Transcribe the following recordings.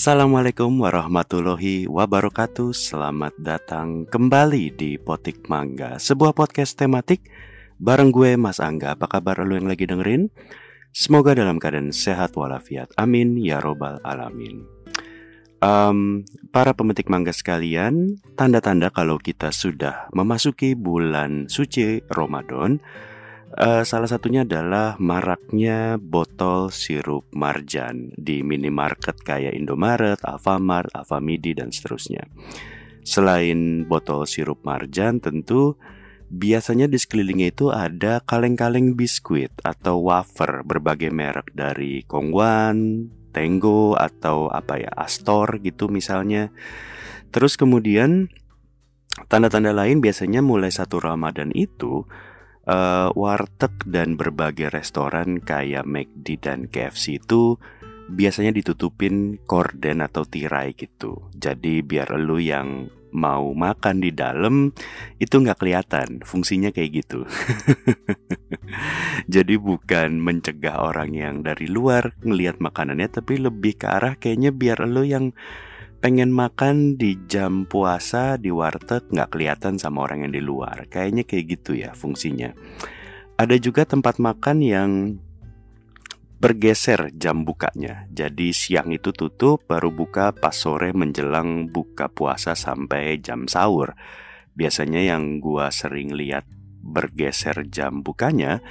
Assalamualaikum warahmatullahi wabarakatuh. Selamat datang kembali di Potik Mangga Sebuah podcast tematik. Bareng gue Mas Angga Apa kabar? Lo yang lagi dengerin? Semoga dalam keadaan sehat walafiat. Amin ya robbal alamin. Um, Para pemetik mangga sekalian Tanda-tanda kalau kita sudah memasuki bulan suci Ramadan Uh, salah satunya adalah maraknya botol sirup marjan di minimarket kayak Indomaret, Alfamart, Alfamidi dan seterusnya. Selain botol sirup marjan, tentu biasanya di sekelilingnya itu ada kaleng-kaleng biskuit atau wafer berbagai merek dari Kongwan, Tenggo atau apa ya Astor gitu misalnya. Terus kemudian tanda-tanda lain biasanya mulai satu Ramadan itu uh, warteg dan berbagai restoran kayak McD dan KFC itu biasanya ditutupin korden atau tirai gitu. Jadi biar lu yang mau makan di dalam itu nggak kelihatan fungsinya kayak gitu. Jadi bukan mencegah orang yang dari luar ngelihat makanannya tapi lebih ke arah kayaknya biar lu yang pengen makan di jam puasa di warteg nggak kelihatan sama orang yang di luar. Kayaknya kayak gitu ya fungsinya. Ada juga tempat makan yang bergeser jam bukanya. Jadi siang itu tutup baru buka pas sore menjelang buka puasa sampai jam sahur. Biasanya yang gua sering lihat bergeser jam bukanya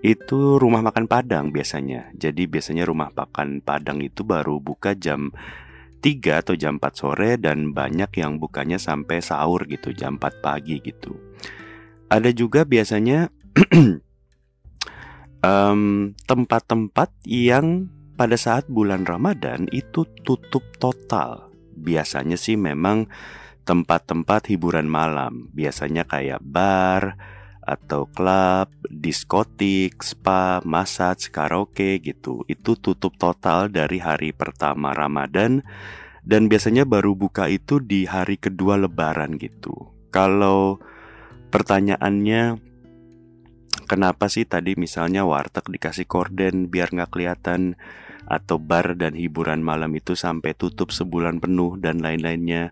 itu rumah makan Padang biasanya. Jadi biasanya rumah makan Padang itu baru buka jam 3 atau jam 4 sore dan banyak yang bukanya sampai sahur gitu, jam 4 pagi gitu. Ada juga biasanya tempat-tempat um, yang pada saat bulan Ramadan itu tutup total. Biasanya sih memang tempat-tempat hiburan malam, biasanya kayak bar atau klub, diskotik, spa, massage, karaoke gitu. Itu tutup total dari hari pertama Ramadan dan biasanya baru buka itu di hari kedua lebaran gitu. Kalau pertanyaannya kenapa sih tadi misalnya warteg dikasih korden biar nggak kelihatan atau bar dan hiburan malam itu sampai tutup sebulan penuh dan lain-lainnya.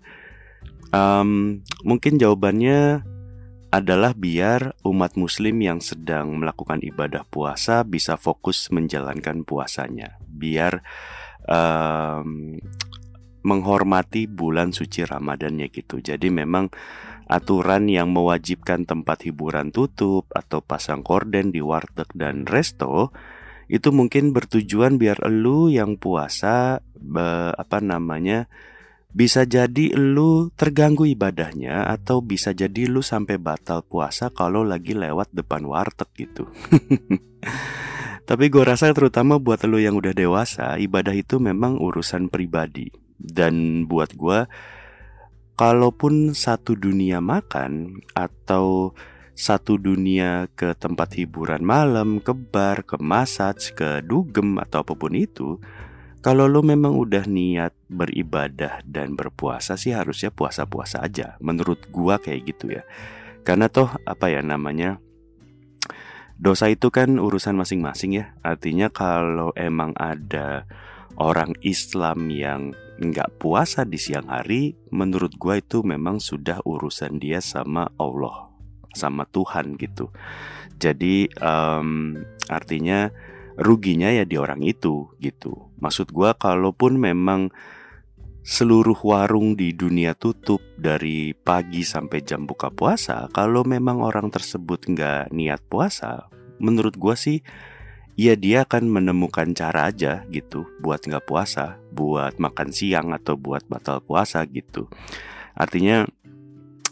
Um, mungkin jawabannya adalah biar umat muslim yang sedang melakukan ibadah puasa bisa fokus menjalankan puasanya. Biar um, menghormati bulan suci Ramadannya gitu. Jadi memang aturan yang mewajibkan tempat hiburan tutup atau pasang korden di warteg dan resto itu mungkin bertujuan biar elu yang puasa be, apa namanya bisa jadi lu terganggu ibadahnya atau bisa jadi lu sampai batal puasa kalau lagi lewat depan warteg gitu. Tapi gue rasa terutama buat lu yang udah dewasa, ibadah itu memang urusan pribadi. Dan buat gue, kalaupun satu dunia makan atau satu dunia ke tempat hiburan malam, ke bar, ke massage, ke dugem atau apa pun itu, kalau lo memang udah niat beribadah dan berpuasa sih harusnya puasa-puasa aja. Menurut gua kayak gitu ya. Karena toh apa ya namanya dosa itu kan urusan masing-masing ya. Artinya kalau emang ada orang Islam yang nggak puasa di siang hari, menurut gua itu memang sudah urusan dia sama Allah, sama Tuhan gitu. Jadi um, artinya ruginya ya di orang itu gitu. Maksud gue kalaupun memang seluruh warung di dunia tutup dari pagi sampai jam buka puasa, kalau memang orang tersebut nggak niat puasa, menurut gue sih ya dia akan menemukan cara aja gitu buat nggak puasa, buat makan siang atau buat batal puasa gitu. Artinya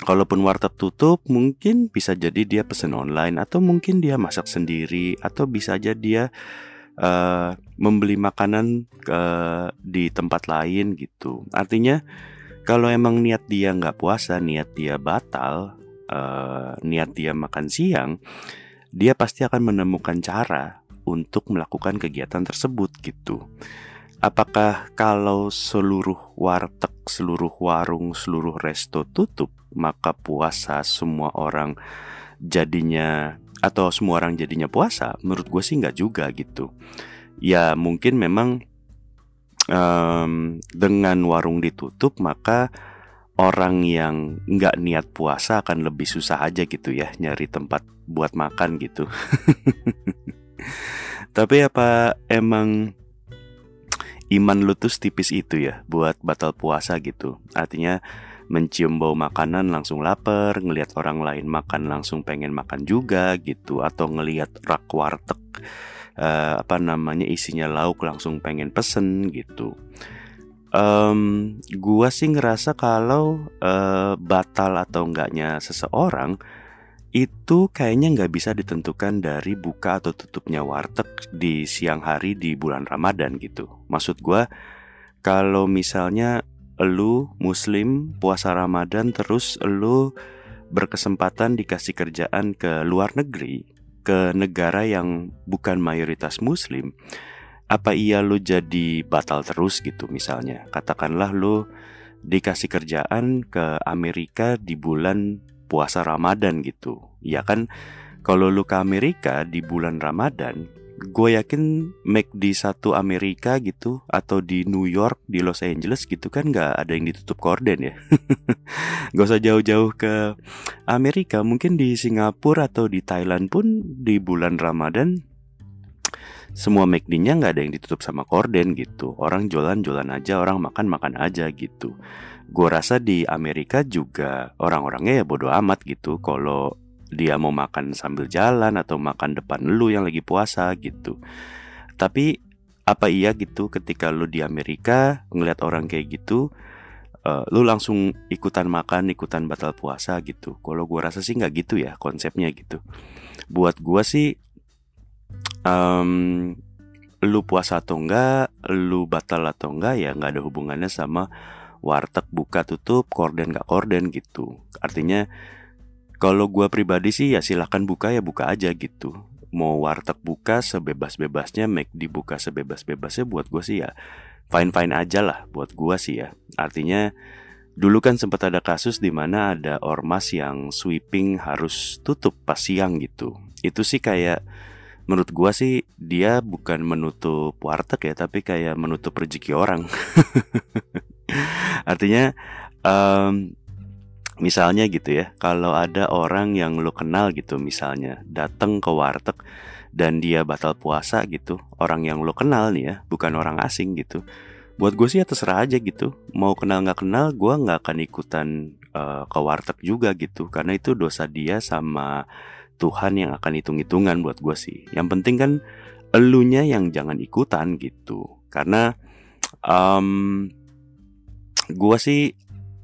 Kalaupun warteg tutup, mungkin bisa jadi dia pesen online atau mungkin dia masak sendiri atau bisa aja dia uh, membeli makanan ke di tempat lain gitu. Artinya kalau emang niat dia nggak puasa, niat dia batal, uh, niat dia makan siang, dia pasti akan menemukan cara untuk melakukan kegiatan tersebut gitu. Apakah kalau seluruh warteg, seluruh warung, seluruh resto tutup, maka puasa semua orang jadinya atau semua orang jadinya puasa? Menurut gue sih nggak juga gitu. Ya mungkin memang um, dengan warung ditutup maka orang yang nggak niat puasa akan lebih susah aja gitu ya nyari tempat buat makan gitu. Tapi apa emang iman lu tuh tipis itu ya buat batal puasa gitu? Artinya mencium bau makanan langsung lapar, ngelihat orang lain makan langsung pengen makan juga gitu, atau ngelihat rak warteg uh, apa namanya isinya lauk langsung pengen pesen gitu um, gua sih ngerasa kalau uh, batal atau enggaknya seseorang itu kayaknya nggak bisa ditentukan dari buka atau tutupnya warteg di siang hari di bulan Ramadan gitu. Maksud gua kalau misalnya lu muslim puasa Ramadan terus lu berkesempatan dikasih kerjaan ke luar negeri, ke negara yang bukan mayoritas muslim, apa iya lo jadi batal terus gitu misalnya katakanlah lo dikasih kerjaan ke Amerika di bulan puasa Ramadan gitu ya kan kalau lo ke Amerika di bulan Ramadan gue yakin make di satu Amerika gitu atau di New York di Los Angeles gitu kan nggak ada yang ditutup korden ya gak usah jauh-jauh ke Amerika mungkin di Singapura atau di Thailand pun di bulan Ramadan semua McD-nya nggak ada yang ditutup sama korden gitu. Orang jualan-jualan aja, orang makan-makan aja gitu. Gue rasa di Amerika juga orang-orangnya ya bodoh amat gitu. Kalau dia mau makan sambil jalan atau makan depan lu yang lagi puasa gitu. Tapi apa iya gitu ketika lu di Amerika ngeliat orang kayak gitu, uh, lu langsung ikutan makan, ikutan batal puasa gitu. Kalau gue rasa sih nggak gitu ya konsepnya gitu. Buat gue sih um, lu puasa atau enggak, lu batal atau enggak ya nggak ada hubungannya sama warteg buka tutup, korden nggak korden gitu. Artinya kalau gua pribadi sih ya silahkan buka ya buka aja gitu. Mau warteg buka sebebas-bebasnya, make dibuka sebebas-bebasnya buat gua sih ya fine-fine aja lah buat gua sih ya. Artinya dulu kan sempat ada kasus di mana ada ormas yang sweeping harus tutup pas siang gitu. Itu sih kayak menurut gua sih dia bukan menutup warteg ya tapi kayak menutup rezeki orang artinya um, misalnya gitu ya kalau ada orang yang lo kenal gitu misalnya datang ke warteg dan dia batal puasa gitu orang yang lo kenal nih ya bukan orang asing gitu buat gue sih ya terserah aja gitu mau kenal nggak kenal gue nggak akan ikutan uh, ke warteg juga gitu karena itu dosa dia sama Tuhan yang akan hitung-hitungan buat gue sih. Yang penting kan elunya yang jangan ikutan gitu. Karena um, gue sih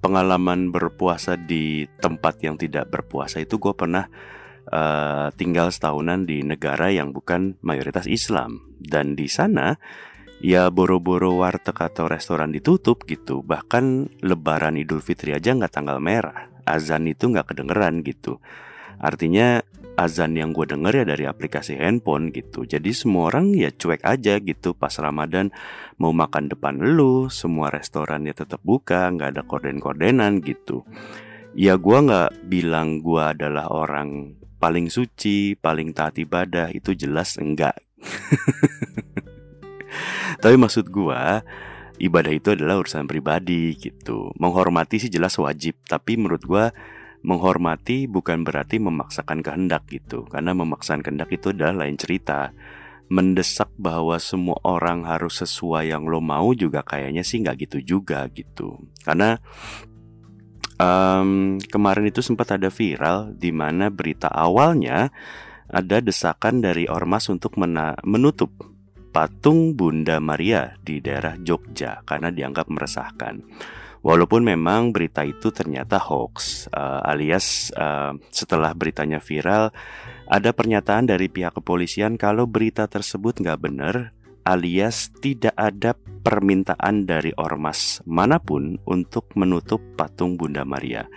pengalaman berpuasa di tempat yang tidak berpuasa itu gue pernah uh, tinggal setahunan di negara yang bukan mayoritas Islam. Dan di sana ya boro-boro warteg atau restoran ditutup gitu. Bahkan Lebaran Idul Fitri aja nggak tanggal merah. Azan itu nggak kedengeran gitu. Artinya azan yang gue denger ya dari aplikasi handphone gitu. Jadi semua orang ya cuek aja gitu pas Ramadan. Mau makan depan lu, semua restoran ya tetap buka nggak ada korden-kordenan gitu. Ya gue nggak bilang gue adalah orang paling suci, paling taat ibadah Itu jelas enggak. Tapi maksud gue ibadah itu adalah urusan pribadi gitu. Menghormati sih jelas wajib Tapi menurut gue menghormati bukan berarti memaksakan kehendak gitu. Karena memaksakan kehendak itu adalah lain cerita. Mendesak bahwa semua orang harus sesuai yang lo mau juga kayaknya sih nggak gitu juga gitu. Karena um, kemarin itu sempat ada viral di mana berita awalnya ada desakan dari ormas untuk menutup patung Bunda Maria di daerah Jogja karena dianggap meresahkan. Walaupun memang berita itu ternyata hoax, uh, alias uh, setelah beritanya viral, ada pernyataan dari pihak kepolisian kalau berita tersebut nggak benar, alias tidak ada permintaan dari ormas mana pun untuk menutup patung Bunda Maria.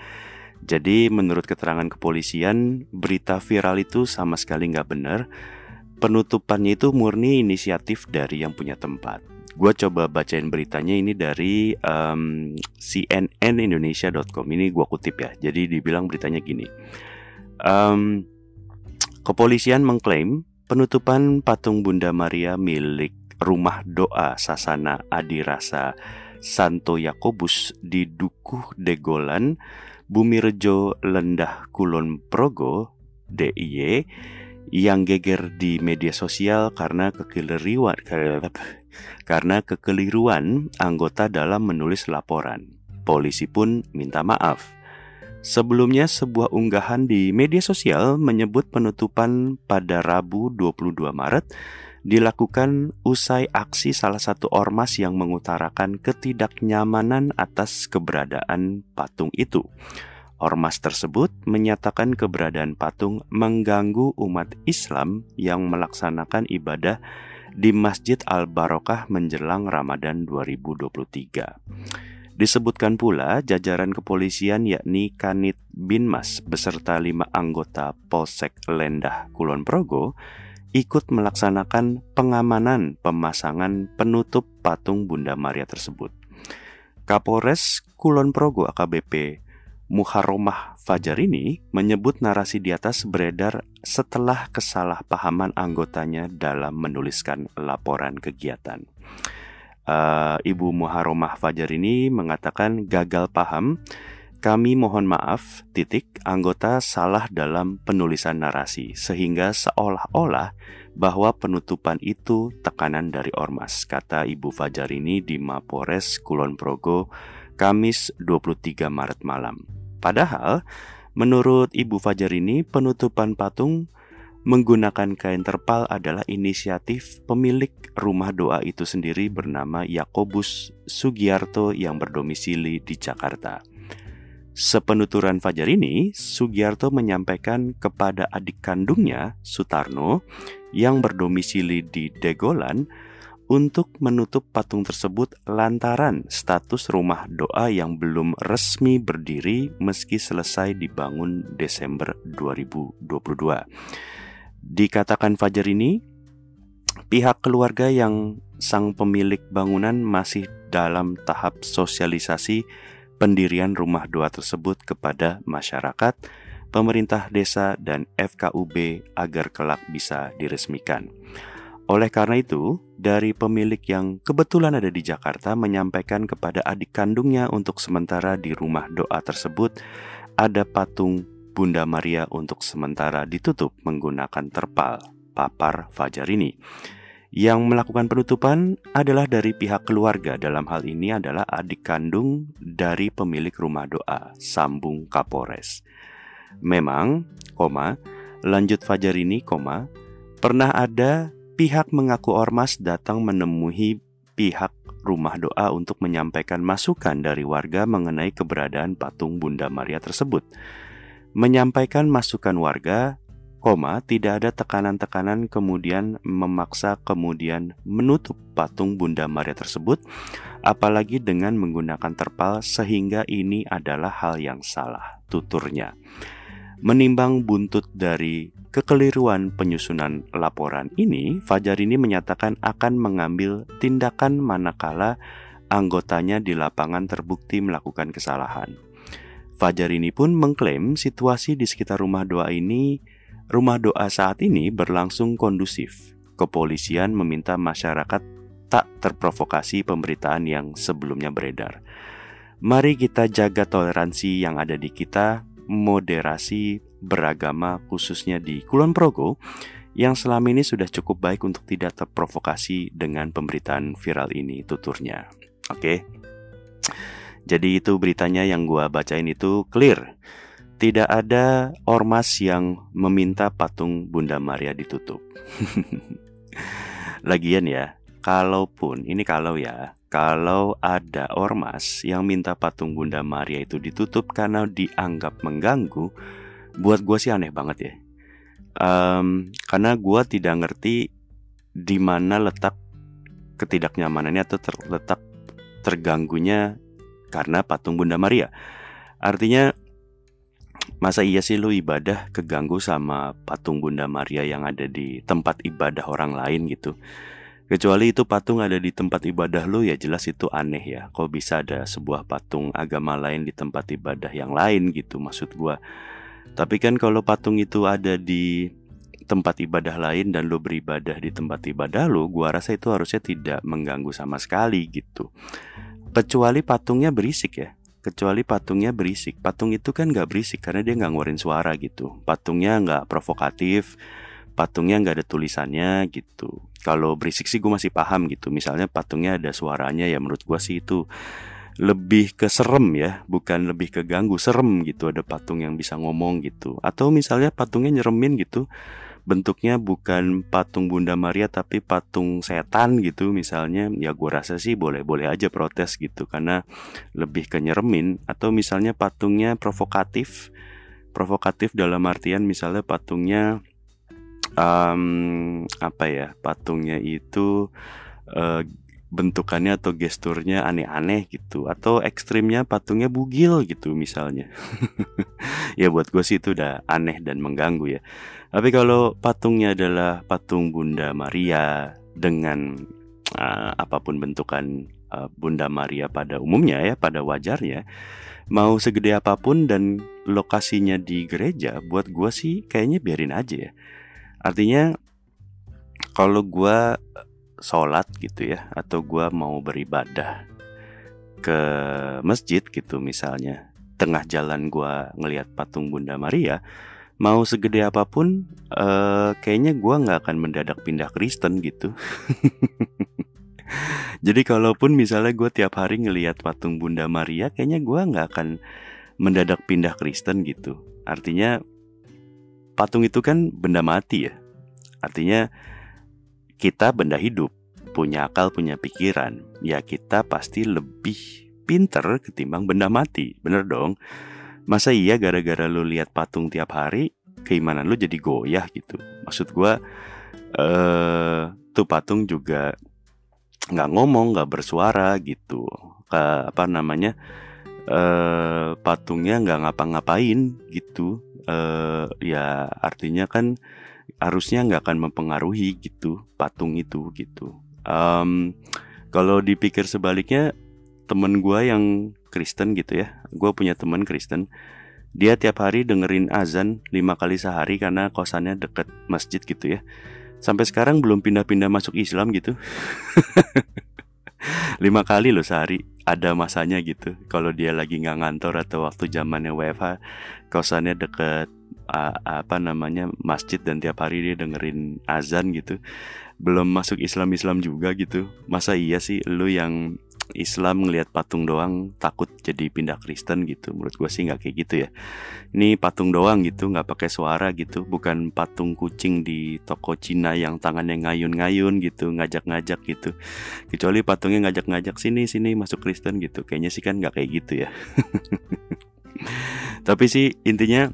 Jadi menurut keterangan kepolisian, berita viral itu sama sekali nggak benar. Penutupannya itu murni inisiatif dari yang punya tempat. Gue coba bacain beritanya ini dari um, cnnindonesia.com Ini gue kutip ya. Jadi dibilang beritanya gini. Um, Kepolisian mengklaim penutupan patung Bunda Maria milik rumah doa Sasana Adirasa Santo Yakobus di Dukuh Degolan, Bumi Rejo Lendah Kulon Progo, DIY, yang geger di media sosial karena kekeliruan karena kekeliruan anggota dalam menulis laporan. Polisi pun minta maaf. Sebelumnya sebuah unggahan di media sosial menyebut penutupan pada Rabu 22 Maret dilakukan usai aksi salah satu ormas yang mengutarakan ketidaknyamanan atas keberadaan patung itu. Ormas tersebut menyatakan keberadaan patung mengganggu umat Islam yang melaksanakan ibadah di Masjid Al-Barokah menjelang Ramadan 2023. Disebutkan pula jajaran kepolisian yakni Kanit Binmas beserta lima anggota Polsek Lendah Kulon Progo ikut melaksanakan pengamanan pemasangan penutup patung Bunda Maria tersebut. Kapolres Kulon Progo AKBP Muharomah Fajar ini menyebut narasi di atas beredar setelah kesalahpahaman anggotanya dalam menuliskan laporan kegiatan. Uh, Ibu Muharomah Fajar ini mengatakan gagal paham. Kami mohon maaf, titik anggota salah dalam penulisan narasi sehingga seolah-olah bahwa penutupan itu tekanan dari ormas, kata Ibu Fajar ini di Mapores Kulon Progo Kamis 23 Maret malam. Padahal, menurut Ibu Fajar ini, penutupan patung menggunakan kain terpal adalah inisiatif pemilik rumah doa itu sendiri bernama Yakobus Sugiarto yang berdomisili di Jakarta. Sepenuturan Fajar ini, Sugiarto menyampaikan kepada adik kandungnya, Sutarno, yang berdomisili di Degolan, untuk menutup patung tersebut lantaran status rumah doa yang belum resmi berdiri meski selesai dibangun Desember 2022. Dikatakan Fajar ini, pihak keluarga yang sang pemilik bangunan masih dalam tahap sosialisasi pendirian rumah doa tersebut kepada masyarakat, pemerintah desa, dan FKUB agar kelak bisa diresmikan. Oleh karena itu, dari pemilik yang kebetulan ada di Jakarta menyampaikan kepada adik kandungnya untuk sementara di rumah doa tersebut ada patung Bunda Maria untuk sementara ditutup menggunakan terpal papar fajar ini. Yang melakukan penutupan adalah dari pihak keluarga dalam hal ini adalah adik kandung dari pemilik rumah doa, sambung Kapolres. Memang, koma, lanjut Fajar ini, koma, pernah ada pihak mengaku ormas datang menemui pihak rumah doa untuk menyampaikan masukan dari warga mengenai keberadaan patung Bunda Maria tersebut. Menyampaikan masukan warga, koma, tidak ada tekanan-tekanan kemudian memaksa kemudian menutup patung Bunda Maria tersebut, apalagi dengan menggunakan terpal sehingga ini adalah hal yang salah, tuturnya. Menimbang buntut dari kekeliruan penyusunan laporan ini, Fajar ini menyatakan akan mengambil tindakan manakala anggotanya di lapangan terbukti melakukan kesalahan. Fajar ini pun mengklaim situasi di sekitar rumah doa ini, rumah doa saat ini berlangsung kondusif. Kepolisian meminta masyarakat tak terprovokasi pemberitaan yang sebelumnya beredar. Mari kita jaga toleransi yang ada di kita, moderasi beragama khususnya di Kulon Progo yang selama ini sudah cukup baik untuk tidak terprovokasi dengan pemberitaan viral ini tuturnya. Oke. Jadi itu beritanya yang gua bacain itu clear. Tidak ada ormas yang meminta patung Bunda Maria ditutup. Lagian ya, kalaupun ini kalau ya, kalau ada ormas yang minta patung Bunda Maria itu ditutup karena dianggap mengganggu, buat gue sih aneh banget ya. Um, karena gue tidak ngerti di mana letak ketidaknyamanannya atau terletak terganggunya karena patung Bunda Maria. Artinya masa iya sih lu ibadah keganggu sama patung Bunda Maria yang ada di tempat ibadah orang lain gitu. Kecuali itu patung ada di tempat ibadah lu ya jelas itu aneh ya. Kok bisa ada sebuah patung agama lain di tempat ibadah yang lain gitu maksud gua. Tapi kan kalau patung itu ada di tempat ibadah lain dan lo beribadah di tempat ibadah lo, gua rasa itu harusnya tidak mengganggu sama sekali gitu. Kecuali patungnya berisik ya. Kecuali patungnya berisik. Patung itu kan nggak berisik karena dia nggak ngeluarin suara gitu. Patungnya nggak provokatif. Patungnya nggak ada tulisannya gitu. Kalau berisik sih gue masih paham gitu. Misalnya patungnya ada suaranya ya menurut gue sih itu lebih ke serem ya, bukan lebih ke ganggu, serem gitu ada patung yang bisa ngomong gitu. Atau misalnya patungnya nyeremin gitu, bentuknya bukan patung Bunda Maria tapi patung setan gitu misalnya, ya gue rasa sih boleh-boleh aja protes gitu karena lebih ke nyeremin. Atau misalnya patungnya provokatif, provokatif dalam artian misalnya patungnya um, apa ya, patungnya itu uh, bentukannya atau gesturnya aneh-aneh gitu atau ekstrimnya patungnya bugil gitu misalnya. Ya buat gue sih itu udah aneh dan mengganggu ya. Tapi kalau patungnya adalah patung Bunda Maria dengan uh, apa pun bentukan uh, Bunda Maria pada umumnya ya pada wajarnya mau segede apa pun dan lokasinya di gereja buat gue sih kayaknya biarin aja ya artinya kalau gue sholat gitu ya atau gue mau beribadah ke masjid gitu misalnya tengah jalan gue ngelihat patung Bunda Maria mau segede apa pun uh, kayaknya gue nggak akan mendadak pindah Kristen gitu. Jadi kalaupun misalnya gue tiap hari ngelihat patung Bunda Maria kayaknya gue nggak akan mendadak pindah Kristen gitu. Artinya patung itu kan benda mati ya artinya kita benda hidup, punya akal, punya pikiran, ya kita pasti lebih pinter ketimbang benda mati, bener dong? Masa iya gara-gara lu lihat patung tiap hari, keimanan lu jadi goyah gitu? Maksud gua, eh, tuh patung juga nggak ngomong, nggak bersuara gitu. Ke, apa namanya? Eh, patungnya nggak ngapa-ngapain gitu. Eh, ya artinya kan harusnya nggak akan mempengaruhi gitu patung itu gitu. Um, kalau dipikir sebaliknya temen gue yang Kristen gitu ya, gue punya temen Kristen. Dia tiap hari dengerin azan lima kali sehari karena kosannya deket masjid gitu ya. Sampai sekarang belum pindah-pindah masuk Islam gitu. lima kali loh sehari ada masanya gitu. Kalau dia lagi nggak ngantor atau waktu zamannya WFH kosannya deket uh, apa namanya masjid dan tiap hari dia dengerin azan gitu. Belum masuk Islam Islam juga gitu. Masa iya sih lu yang Islam ngelihat patung doang takut jadi pindah Kristen gitu. Menurut gue sih nggak kayak gitu ya. Ini patung doang gitu nggak pakai suara gitu. Bukan patung kucing di toko Cina yang tangannya ngayun-ngayun gitu ngajak-ngajak gitu. Kecuali patungnya ngajak-ngajak sini sini masuk Kristen gitu. Kayaknya sih kan nggak kayak gitu ya. Tapi sih intinya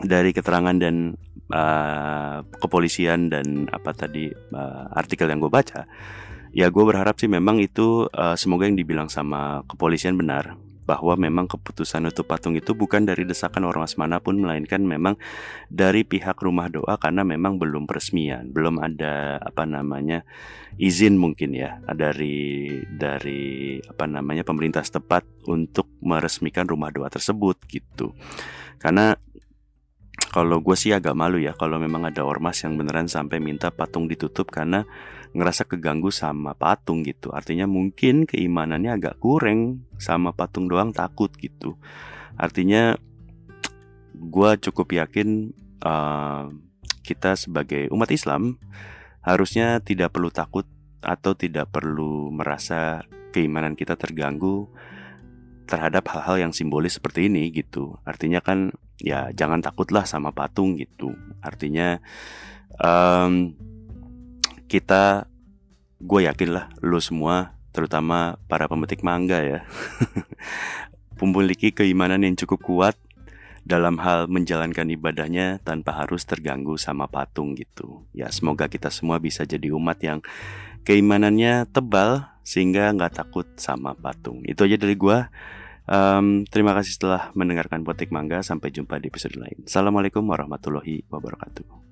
dari keterangan dan uh, kepolisian dan apa tadi uh, artikel yang gue baca, ya gue berharap sih memang itu uh, semoga yang dibilang sama kepolisian benar bahwa memang keputusan untuk patung itu bukan dari desakan ormas mana pun melainkan memang dari pihak rumah doa karena memang belum peresmian, belum ada apa namanya izin mungkin ya dari dari apa namanya pemerintah setempat untuk meresmikan rumah doa tersebut gitu. Karena kalau gue sih agak malu ya kalau memang ada ormas yang beneran sampai minta patung ditutup karena ngerasa keganggu sama patung gitu. Artinya mungkin keimanannya agak kurang sama patung doang takut gitu. Artinya gue cukup yakin uh, kita sebagai umat Islam harusnya tidak perlu takut atau tidak perlu merasa keimanan kita terganggu terhadap hal-hal yang simbolis seperti ini gitu. Artinya kan ya jangan takutlah sama patung gitu. Artinya um, kita gue yakin lah lo semua terutama para pemetik mangga ya memiliki keimanan yang cukup kuat dalam hal menjalankan ibadahnya tanpa harus terganggu sama patung gitu. Ya semoga kita semua bisa jadi umat yang keimanannya tebal sehingga nggak takut sama patung. Itu aja dari gue. Um, terima kasih telah mendengarkan Potik Mangga. Sampai jumpa di episode lain. Assalamualaikum warahmatullahi wabarakatuh.